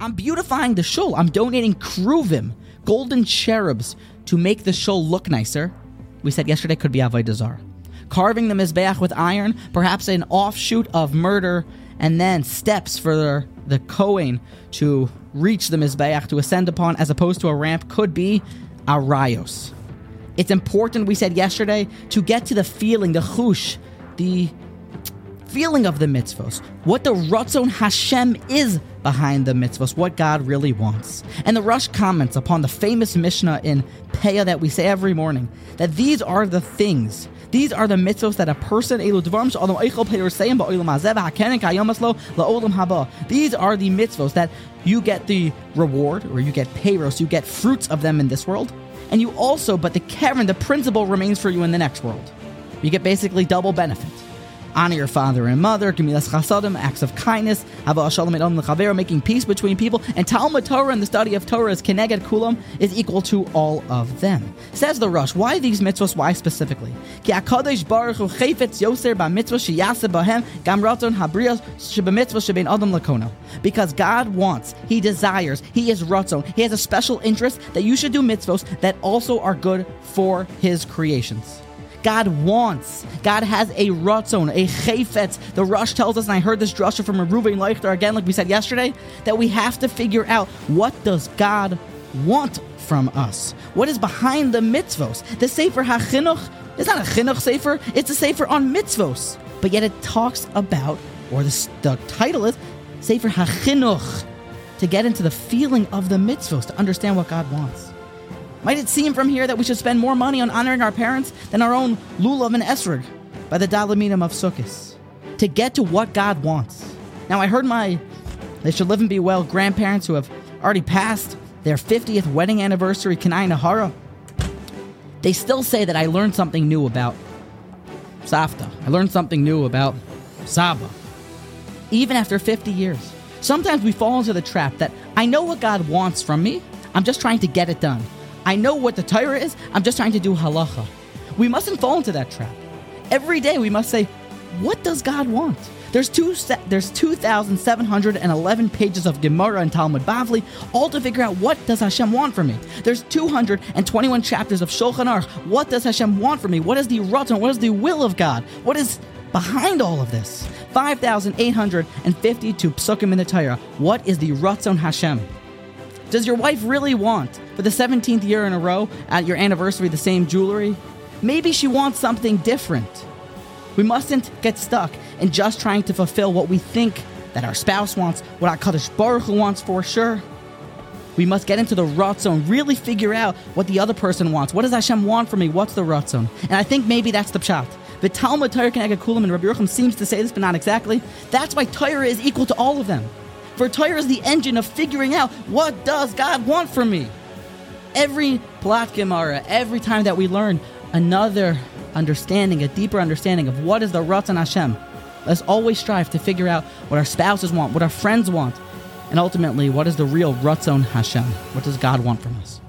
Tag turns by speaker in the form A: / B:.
A: I'm beautifying the shul. I'm donating kruvim, golden cherubs, to make the shul look nicer. We said yesterday could be avodah zarah. Carving the mizbeach with iron, perhaps an offshoot of murder, and then steps for the Kohen to reach the mizbeach to ascend upon, as opposed to a ramp, could be arayos. It's important, we said yesterday, to get to the feeling, the chush, the feeling of the mitzvos, what the Ratzon Hashem is behind the mitzvos, what God really wants. And the Rosh comments upon the famous Mishnah in Peah that we say every morning that these are the things. These are the mitzvos that a person These are the mitzvos that you get the reward or you get payros, you get fruits of them in this world, and you also, but the keren, the principle remains for you in the next world. You get basically double benefit honor your father and mother, gemilas chasadim, acts of kindness, hava shalom et making peace between people, and Talmud Torah and the study of Torah is keneged kulam is equal to all of them. Says the Rosh, why these mitzvahs? Why specifically? Because God wants, He desires, He is ratzon, He has a special interest that you should do mitzvahs that also are good for His creations. God wants. God has a ratzon, a chayfetz. The Rosh tells us, and I heard this drasha from Reuven Leichter again, like we said yesterday, that we have to figure out what does God want from us? What is behind the mitzvos? The Sefer HaChinuch is not a chinuch sefer, it's a sefer on mitzvos. But yet it talks about, or the, the title is, Sefer HaChinuch, to get into the feeling of the mitzvos, to understand what God wants. Might it seem from here that we should spend more money on honoring our parents than our own lulav and esrog by the daled minim of Sukkot to get to what God wants? Now, I heard my they should live and be well grandparents who have already passed their 50th wedding anniversary, kein ayin hara. They still say that I learned something new about Safta. I learned something new about Saba. Even after 50 years. Sometimes we fall into the trap that I know what God wants from me, I'm just trying to get it done. I know what the Torah is. I'm just trying to do halacha. We mustn't fall into that trap. Every day we must say, what does God want? There's two there's 2,711 pages of Gemara and Talmud Bavli, all to figure out what does Hashem want from me. There's 221 chapters of Shulchan Aruch. What does Hashem want from me? What is the ratzon? What is the will of God? What is behind all of this? 5,852 psukim in the Torah. What is the ratzon Hashem? Does your wife really want, for the 17th year in a row, at your anniversary, the same jewelry? Maybe she wants something different. We mustn't get stuck in just trying to fulfill what we think that our spouse wants, what our Kadosh Baruch wants for sure. We must get into the ratzon, really figure out what the other person wants. What does Hashem want from me? What's the ratzon? And I think maybe that's the pshat. The Talmud Torah Keneged Kulam and Rabbi Yerucham seems to say this, but not exactly. That's why Torah is equal to all of them. For Torah is the engine of figuring out what does God want from me. Every blatt Gemara, every time that we learn another understanding, a deeper understanding of what is the Ratzon Hashem, let's always strive to figure out what our spouses want, what our friends want, and ultimately, what is the real Ratzon Hashem? What does God want from us?